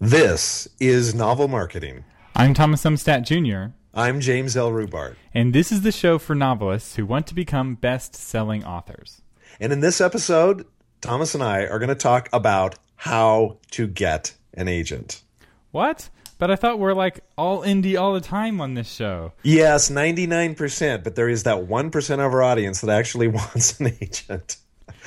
This is Novel Marketing. I'm Thomas Umstattd Jr. I'm James L. Rubart. And this is the show for novelists who want to become best selling authors. And in this episode, Thomas and I are going to talk about how to get an agent. What? But I thought we're like all indie all the time on this show. Yes, 99%, but there is that 1% of our audience that actually wants an agent.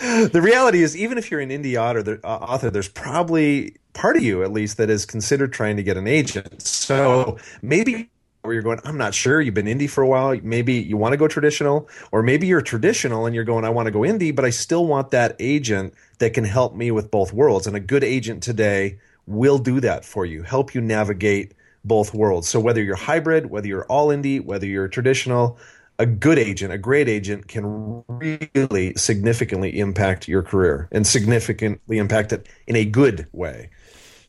The reality is, even if you're an indie author, uh, author, there's probably part of you, at least, that is considered trying to get an agent. So maybe where you're going, I'm not sure. You've been indie for a while. Maybe you want to go traditional, or maybe you're traditional and you're going, I want to go indie, but I still want that agent that can help me with both worlds. And a good agent today will do that for you, help you navigate both worlds. So whether you're hybrid, whether you're all indie, whether you're traditional, a good agent, a great agent can really significantly impact your career and significantly impact it in a good way.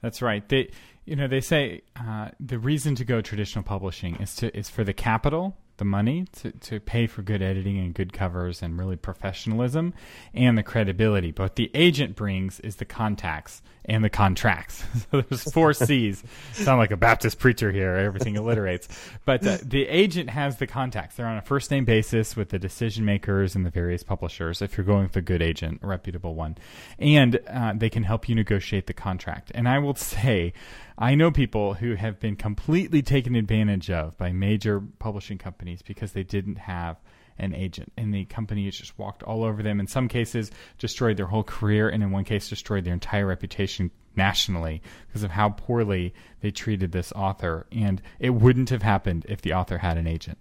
That's right. They you know, they say uh, the reason to go traditional publishing is to is for the capital, the money to, to pay for good editing and good covers and really professionalism and the credibility. But what the agent brings is the contacts and the contracts. so there's four C's. Sound like a Baptist preacher here. Everything alliterates. But uh, the agent has the contacts. They're on a first name basis with the decision makers and the various publishers. If you're going with a good agent, a reputable one, and uh, they can help you negotiate the contract. And I will say, I know people who have been completely taken advantage of by major publishing companies because they didn't have an agent. And the company has just walked all over them. In some cases, destroyed their whole career, and in one case, destroyed their entire reputation nationally because of how poorly they treated this author. And it wouldn't have happened if the author had an agent.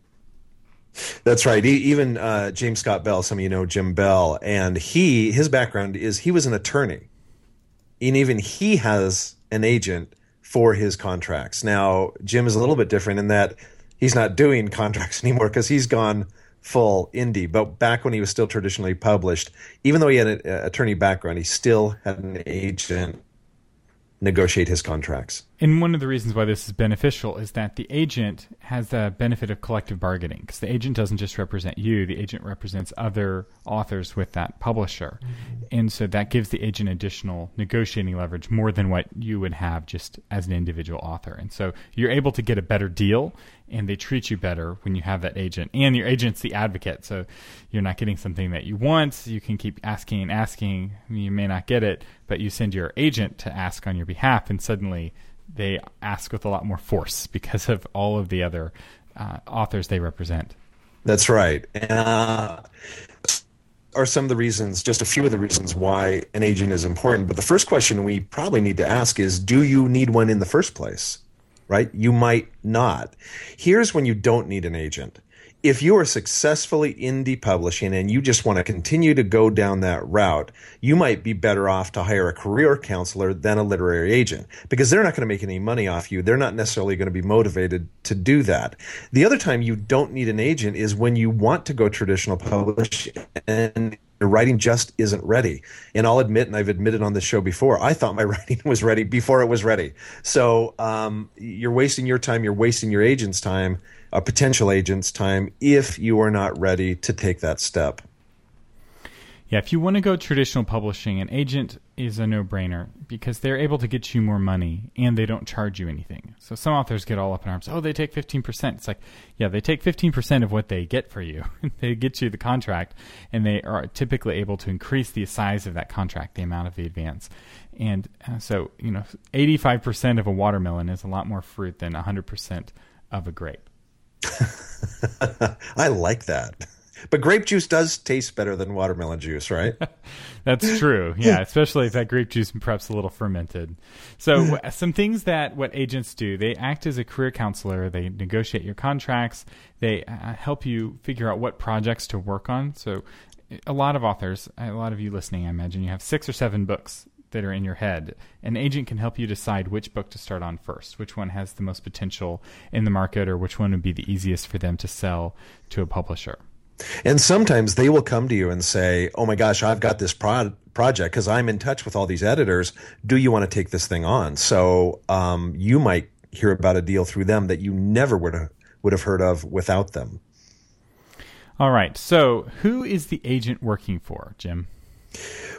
That's right. Even uh, James Scott Bell, some of you know Jim Bell, and he his background is he was an attorney, and even he has an agent for his contracts. Now Jim is a little bit different in that he's not doing contracts anymore because he's gone full indie. But back when he was still traditionally published, even though he had an uh, attorney background, he still had an agent negotiate his contracts. And one of the reasons why this is beneficial is that the agent has the benefit of collective bargaining because the agent doesn't just represent you, the agent represents other authors with that publisher. Mm-hmm. And so that gives the agent additional negotiating leverage more than what you would have just as an individual author. And so you're able to get a better deal and they treat you better when you have that agent. And your agent's the advocate. So you're not getting something that you want. You can keep asking and asking. You may not get it, but you send your agent to ask on your behalf and suddenly they ask with a lot more force because of all of the other uh, authors they represent. That's right. Uh, are some of the reasons, just a few of the reasons why an agent is important. But the first question we probably need to ask is do you need one in the first place? Right? You might not. Here's when you don't need an agent if you are successfully indie publishing and you just want to continue to go down that route, you might be better off to hire a career counselor than a literary agent because they're not going to make any money off you. They're not necessarily going to be motivated to do that. The other time you don't need an agent is when you want to go traditional publish and your writing just isn't ready. And I'll admit, and I've admitted on the show before, I thought my writing was ready before it was ready. So um, you're wasting your time, you're wasting your agent's time a potential agent's time if you are not ready to take that step. Yeah, if you want to go traditional publishing, an agent is a no brainer because they're able to get you more money and they don't charge you anything. So some authors get all up in arms. Oh, they take 15%. It's like, yeah, they take 15% of what they get for you. they get you the contract and they are typically able to increase the size of that contract, the amount of the advance. And uh, so, you know, 85% of a watermelon is a lot more fruit than 100% of a grape. I like that. But grape juice does taste better than watermelon juice, right? That's true. Yeah, especially if that grape juice is perhaps a little fermented. So, some things that what agents do, they act as a career counselor. They negotiate your contracts. They uh, help you figure out what projects to work on. So, a lot of authors, a lot of you listening, I imagine you have six or seven books that are in your head. An agent can help you decide which book to start on first, which one has the most potential in the market, or which one would be the easiest for them to sell to a publisher. And sometimes they will come to you and say, "Oh my gosh, I've got this pro- project because I'm in touch with all these editors. Do you want to take this thing on?" So um, you might hear about a deal through them that you never would have would have heard of without them. All right. So who is the agent working for, Jim?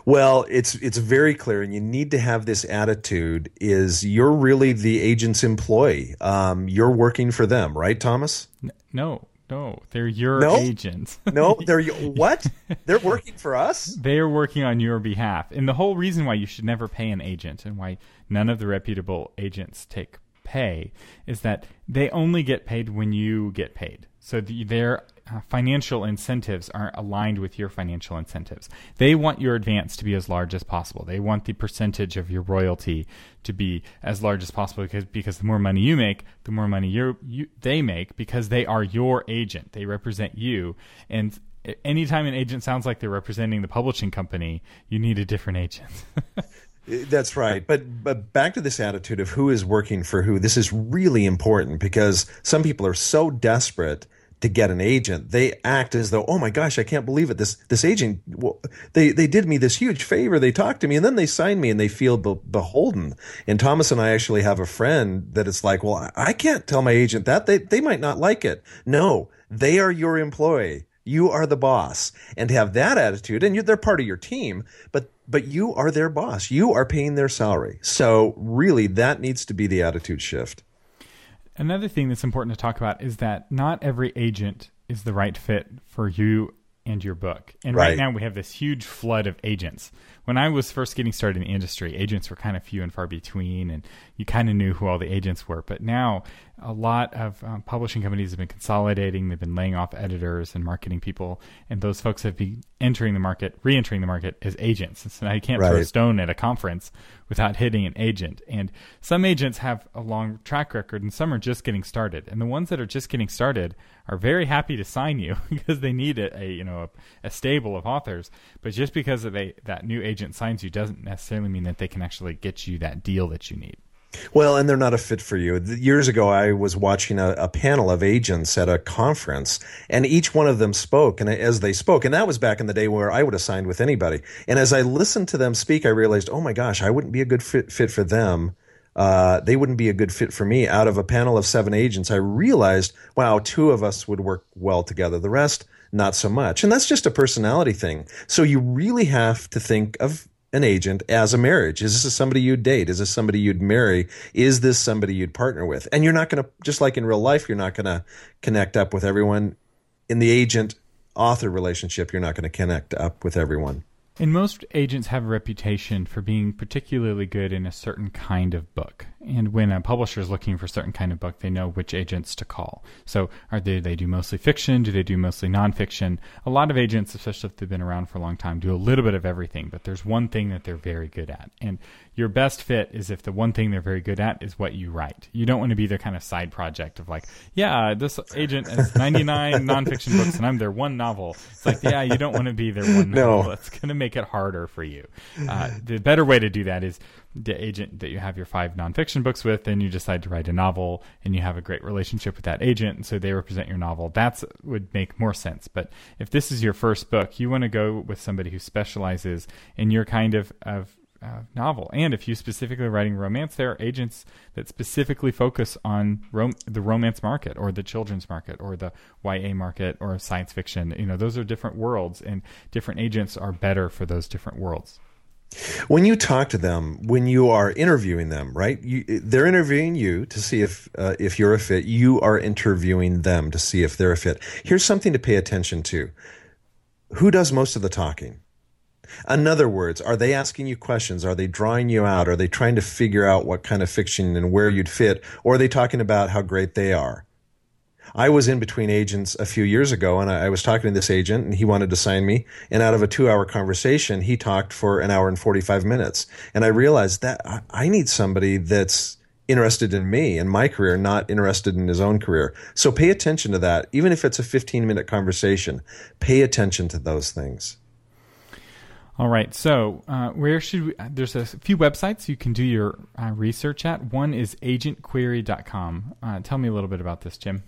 Well, it's it's very clear, and you need to have this attitude: is you're really the agent's employee. Um, you're working for them, right, Thomas? No, no, they're your No? agents. No, they're what? They're working for us. they are working on your behalf. And the whole reason why you should never pay an agent and why none of the reputable agents take pay is that they only get paid when you get paid. So the, their uh, financial incentives aren't aligned with your financial incentives. They want your advance to be as large as possible. They want the percentage of your royalty to be as large as possible because because the more money you make, the more money you they make because they are your agent. They represent you and anytime an agent sounds like they're representing the publishing company, you need a different agent. Uh, that's right. But but back to this attitude of who is working for who. This is really important because some people are so desperate to get an agent, they act as though, oh my gosh, I can't believe it. This this agent, well, they they did me this huge favor. They talked to me and then they signed me and they feel be- beholden. And Thomas and I actually have a friend that it's like, well, I- I can't tell my agent that they they might not like it. No, they are your employee. You are the boss, and to have that attitude, and you they're part of your team, but but you are their boss. You are paying their salary. So really, that needs to be the attitude shift. Another thing that's important to talk about is that not every agent is the right fit for you and your book. And right, Right. now we have this huge flood of agents. When I was first getting started in the industry, agents were kind of few and far between, and you kind of knew who all the agents were. But now, a lot of um, publishing companies have been consolidating. They've been laying off editors and marketing people, and those folks have been entering the market, re-entering the market as agents. So now you can't throw a stone at a conference without hitting an agent. And some agents have a long track record, and some are just getting started. And the ones that are just getting started are very happy to sign you because they need a, a you know a, a stable of authors. But just because they that new agent signs you doesn't necessarily mean that they can actually get you that deal that you need. Well, and they're not a fit for you. Years ago, I was watching a, a panel of agents at a conference, and each one of them spoke. And as they spoke, and that was back in the day where I would have signed with anybody. And as I listened to them speak, I realized, oh my gosh, I wouldn't be a good fit, fit for them. Uh, they wouldn't be a good fit for me. Out of a panel of seven agents, I realized, wow, two of us would work well together. The rest, not so much. And that's just a personality thing. So you really have to think of an agent as a marriage. Is this somebody you'd date? Is this somebody you'd marry? Is this somebody you'd partner with? And you're not going to, just like in real life, you're not going to connect up with everyone. In the agent author relationship, you're not going to connect up with everyone. And most agents have a reputation for being particularly good in a certain kind of book. And when a publisher is looking for a certain kind of book, they know which agents to call. So, are they they do mostly fiction? Do they do mostly nonfiction? A lot of agents, especially if they've been around for a long time, do a little bit of everything. But there's one thing that they're very good at, and your best fit is if the one thing they're very good at is what you write. You don't want to be their kind of side project of like, yeah, this agent has 99 nonfiction books and I'm their one novel. It's like, yeah, you don't want to be their one No. novel. It's going to make it harder for you. Uh, the better way to do that is the agent that you have your five nonfiction books with, then you decide to write a novel and you have a great relationship with that agent, and so they represent your novel. That's would make more sense. But if this is your first book, you want to go with somebody who specializes in your kind of of uh, novel. And if you specifically writing romance, there are agents that specifically focus on rom- the romance market or the children's market or the YA market or science fiction. You know, those are different worlds, and different agents are better for those different worlds. When you talk to them, when you are interviewing them, right? You, they're interviewing you to see if uh, if you're a fit. You are interviewing them to see if they're a fit. Here's something to pay attention to: who does most of the talking? In other words, are they asking you questions? Are they drawing you out? Are they trying to figure out what kind of fiction and where you'd fit? Or are they talking about how great they are? I was in between agents a few years ago and I, I was talking to this agent and he wanted to sign me. And out of a two hour conversation, he talked for an hour and 45 minutes. And I realized that I, I need somebody that's interested in me and my career, not interested in his own career. So pay attention to that. Even if it's a 15 minute conversation, pay attention to those things. All right. So, uh, where should we? There's a few websites you can do your uh, research at. One is agentquery.com. Uh, tell me a little bit about this, Jim.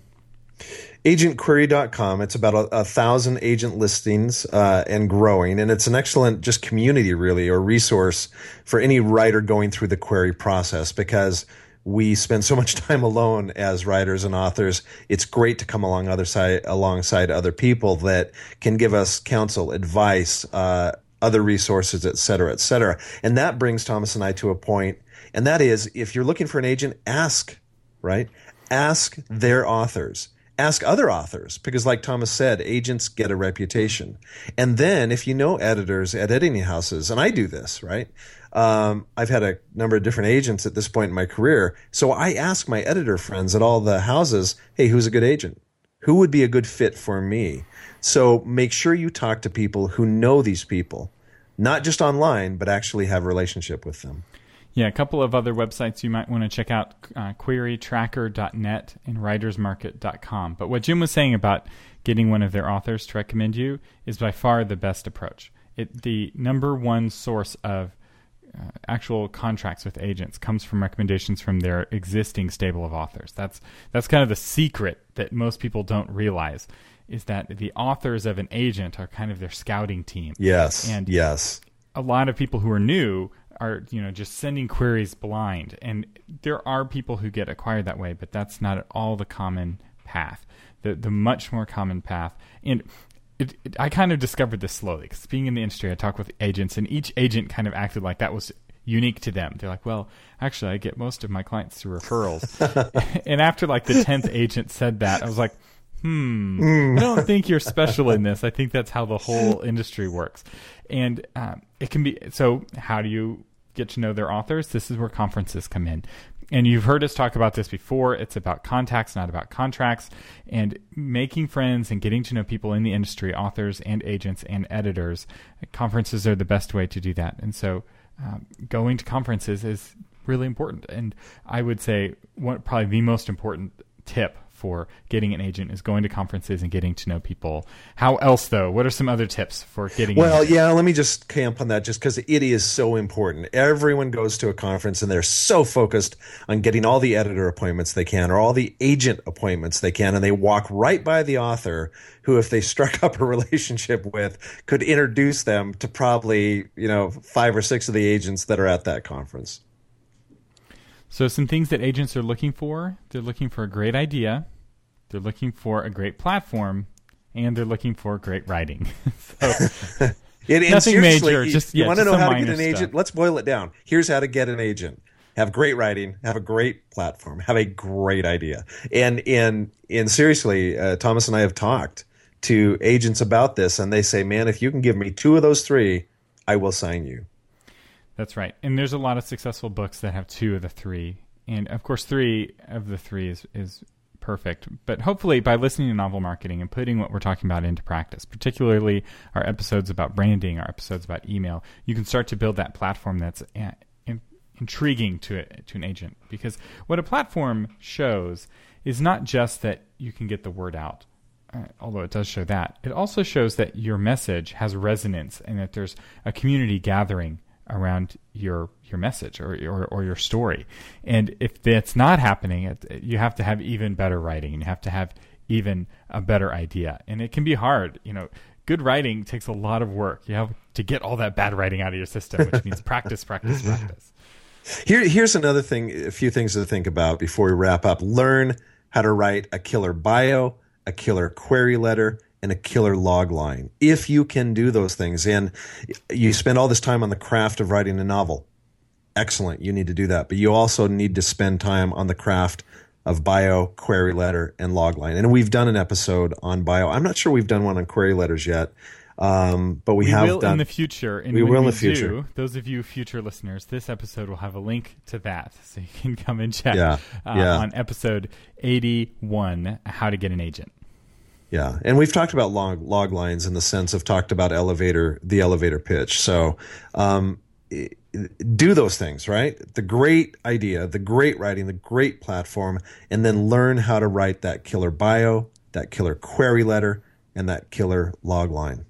agentquery.com it's about a, a thousand agent listings uh, and growing and it's an excellent just community really or resource for any writer going through the query process because we spend so much time alone as writers and authors it's great to come along other side alongside other people that can give us counsel advice uh, other resources, et cetera, et cetera. And that brings Thomas and I to a point, and that is if you're looking for an agent, ask, right? Ask their authors. Ask other authors because, like Thomas said, agents get a reputation. And then, if you know editors at editing houses, and I do this, right? Um, I've had a number of different agents at this point in my career. So I ask my editor friends at all the houses, hey, who's a good agent? Who would be a good fit for me? So make sure you talk to people who know these people, not just online, but actually have a relationship with them. Yeah, a couple of other websites you might want to check out uh, querytracker.net and writersmarket.com. But what Jim was saying about getting one of their authors to recommend you is by far the best approach. It, the number one source of uh, actual contracts with agents comes from recommendations from their existing stable of authors. That's that's kind of the secret that most people don't realize is that the authors of an agent are kind of their scouting team. Yes. And yes. A lot of people who are new are you know just sending queries blind, and there are people who get acquired that way, but that's not at all the common path. The the much more common path, and it, it, I kind of discovered this slowly because being in the industry, I talk with agents, and each agent kind of acted like that was unique to them. They're like, "Well, actually, I get most of my clients through referrals." and after like the tenth agent said that, I was like, "Hmm, mm. I don't think you're special in this. I think that's how the whole industry works." And um, it can be so. How do you get to know their authors? This is where conferences come in and you've heard us talk about this before. It's about contacts, not about contracts, and making friends and getting to know people in the industry, authors and agents and editors. Conferences are the best way to do that. And so, um, going to conferences is really important. And I would say, one, probably the most important tip for getting an agent is going to conferences and getting to know people. How else, though? What are some other tips for getting? Well, yeah, let me just camp on that just because it is so important. Everyone goes to a conference and they're so focused on getting all the editor appointments they can or all the agent appointments they can, and they walk right by the author who, if they struck up a relationship with, could introduce them to probably you know five or six of the agents that are at that conference. So, some things that agents are looking for they're looking for a great idea, they're looking for a great platform, and they're looking for great writing. so, it, nothing major. Just you yeah, want to know how to get an agent? Stuff. Let's boil it down. Here's how to get an agent. Have great writing, have a great platform, have a great idea. And and and seriously, uh, Thomas and I have talked to agents about this, and they say, "Man, if you can give me two of those three, I will sign you." That's right. And there's a lot of successful books that have two of the three. And of course, three of the three is, is perfect. But hopefully, by listening to novel marketing and putting what we're talking about into practice, particularly our episodes about branding, our episodes about email, you can start to build that platform that's uh, intriguing to a, to an agent. Because what a platform shows is not just that you can get the word out. Uh, although it does show that, it also shows that your message has resonance and that there's a community gathering around your your message or, or, or your story. And if that's not happening, it, you have to have even better writing you have to have even a better idea. And it can be hard. You know, good writing takes a lot of work. You have to get all that bad writing out of your system, which means practice, practice, practice. Here, here's another thing, a few things to think about before we wrap up. Learn how to write a killer bio, a killer query letter, and a killer log line. If you can do those things and you spend all this time on the craft of writing a novel, excellent. You need to do that. But you also need to spend time on the craft of bio, query letter, and log line. And we've done an episode on bio. I'm not sure we've done one on query letters yet. Um, but we, we have will done in the future. And we will in the future. Do, those of you future listeners, this episode will have a link to that, so you can come and check yeah, uh, yeah. on episode eighty-one, how to get an agent. Yeah, and we've talked about log log lines in the sense of talked about elevator the elevator pitch. So um, do those things right. The great idea, the great writing, the great platform, and then learn how to write that killer bio, that killer query letter, and that killer log line.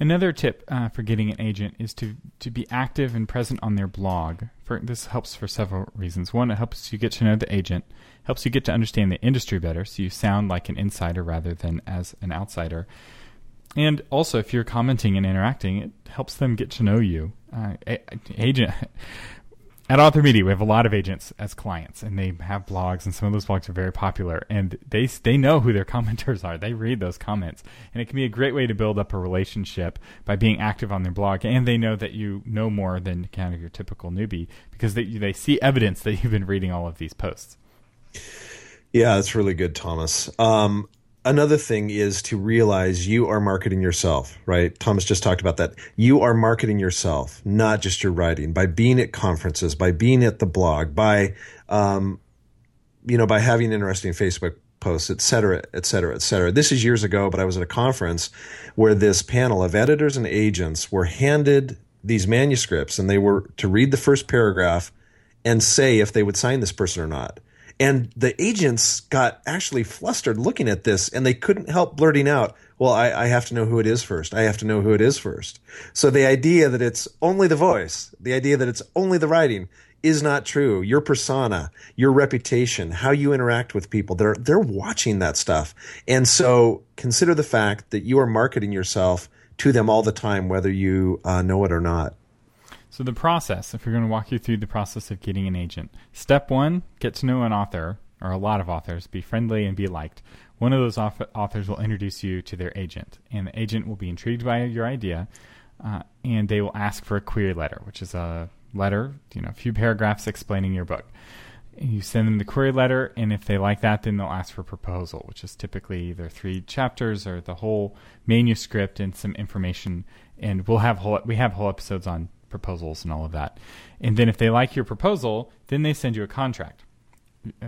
Another tip uh, for getting an agent is to, to be active and present on their blog. For, this helps for several reasons. One, it helps you get to know the agent, helps you get to understand the industry better, so you sound like an insider rather than as an outsider. And also, if you're commenting and interacting, it helps them get to know you. Uh, agent, at Author Media, we have a lot of agents as clients, and they have blogs, and some of those blogs are very popular. And they they know who their commenters are. They read those comments, and it can be a great way to build up a relationship by being active on their blog. And they know that you know more than kind of your typical newbie because they they see evidence that you've been reading all of these posts. Yeah, that's really good, Thomas. Um, another thing is to realize you are marketing yourself, right? Thomas just talked about that. You are marketing yourself, not just your writing, by being at conferences, by being at the blog, by, um, you know, by having interesting Facebook posts, et cetera, et cetera, et cetera. This is years ago, but I was at a conference where this panel of editors and agents were handed these manuscripts and they were to read the first paragraph and say if they would sign this person or not. And the agents got actually flustered looking at this and they couldn't help blurting out, well, I, I, have to know who it is first. I have to know who it is first. So the idea that it's only the voice, the idea that it's only the writing is not true. Your persona, your reputation, how you interact with people, they're, they're watching that stuff. And so consider the fact that you are marketing yourself to them all the time, whether you uh, know it or not. So the process, if we're going to walk you through the process of getting an agent. Step one, get to know an author or a lot of authors, be friendly and be liked. One of those authors will introduce you to their agent, and the agent will be intrigued by your idea, uh, and they will ask for a query letter, which is a letter, you know, a few paragraphs explaining your book. You send them the query letter, and if they like that, then they'll ask for a proposal, which is typically either three chapters or the whole manuscript and some information. And we'll have whole we have whole episodes on proposals and all of that. And then if they like your proposal, then they send you a contract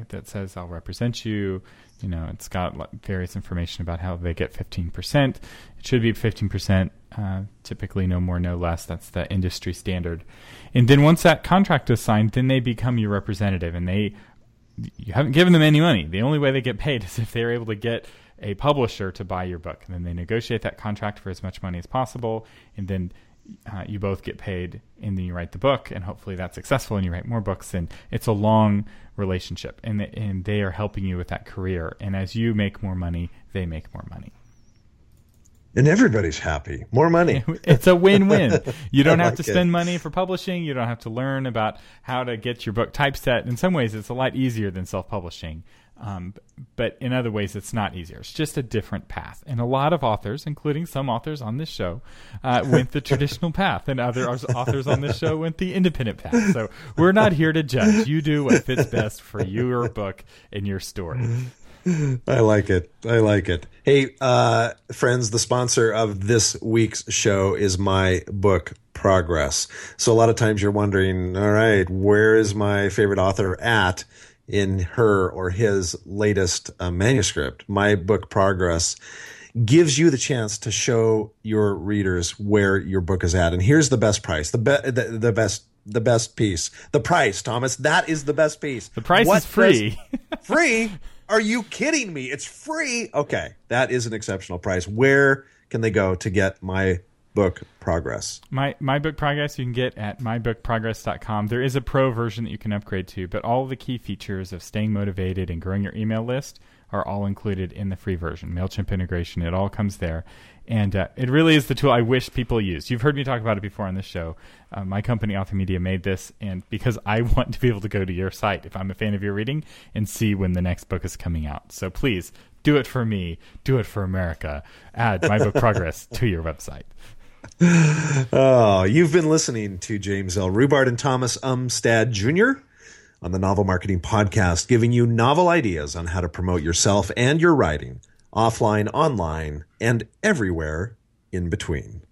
that says I'll represent you. You know, it's got various information about how they get 15%. It should be 15%, uh, typically no more, no less. That's the industry standard. And then once that contract is signed, then they become your representative and they, you haven't given them any money. The only way they get paid is if they're able to get a publisher to buy your book. And then they negotiate that contract for as much money as possible. And then uh, you both get paid and then you write the book and hopefully that's successful and you write more books and it's a long relationship and and they are helping you with that career and as you make more money they make more money. And everybody's happy. More money. It's a win-win. You don't have like to spend it. money for publishing. You don't have to learn about how to get your book typeset. In some ways it's a lot easier than self-publishing um, but in other ways, it's not easier. It's just a different path. And a lot of authors, including some authors on this show, uh, went the traditional path, and other authors on this show went the independent path. So we're not here to judge. You do what fits best for your book and your story. I like it. I like it. Hey, uh, friends, the sponsor of this week's show is my book, Progress. So a lot of times you're wondering, all right, where is my favorite author at? In her or his latest uh, manuscript, my book Progress, gives you the chance to show your readers where your book is at. And here's the best price, the, be- the, the best the best piece. The price, Thomas, that is the best piece. The price what is free. free? Are you kidding me? It's free. Okay, that is an exceptional price. Where can they go to get my book progress. My my book progress you can get at mybookprogress.com there is a pro version that you can upgrade to but all the key features of staying motivated and growing your email list are all included in the free version. Mailchimp integration it all comes there. And uh, it really is the tool i wish people used. You've heard me talk about it before on this show. Uh, my company author media made this and because i want to be able to go to your site if i'm a fan of your reading and see when the next book is coming out. So please do it for me do it for america. Add my book progress to your website oh, you've been listening to James L. Rubart and Thomas Umstattd Jr. on the Novel Marketing Podcast, giving you novel ideas on how to promote yourself and your writing offline, online, and everywhere in between.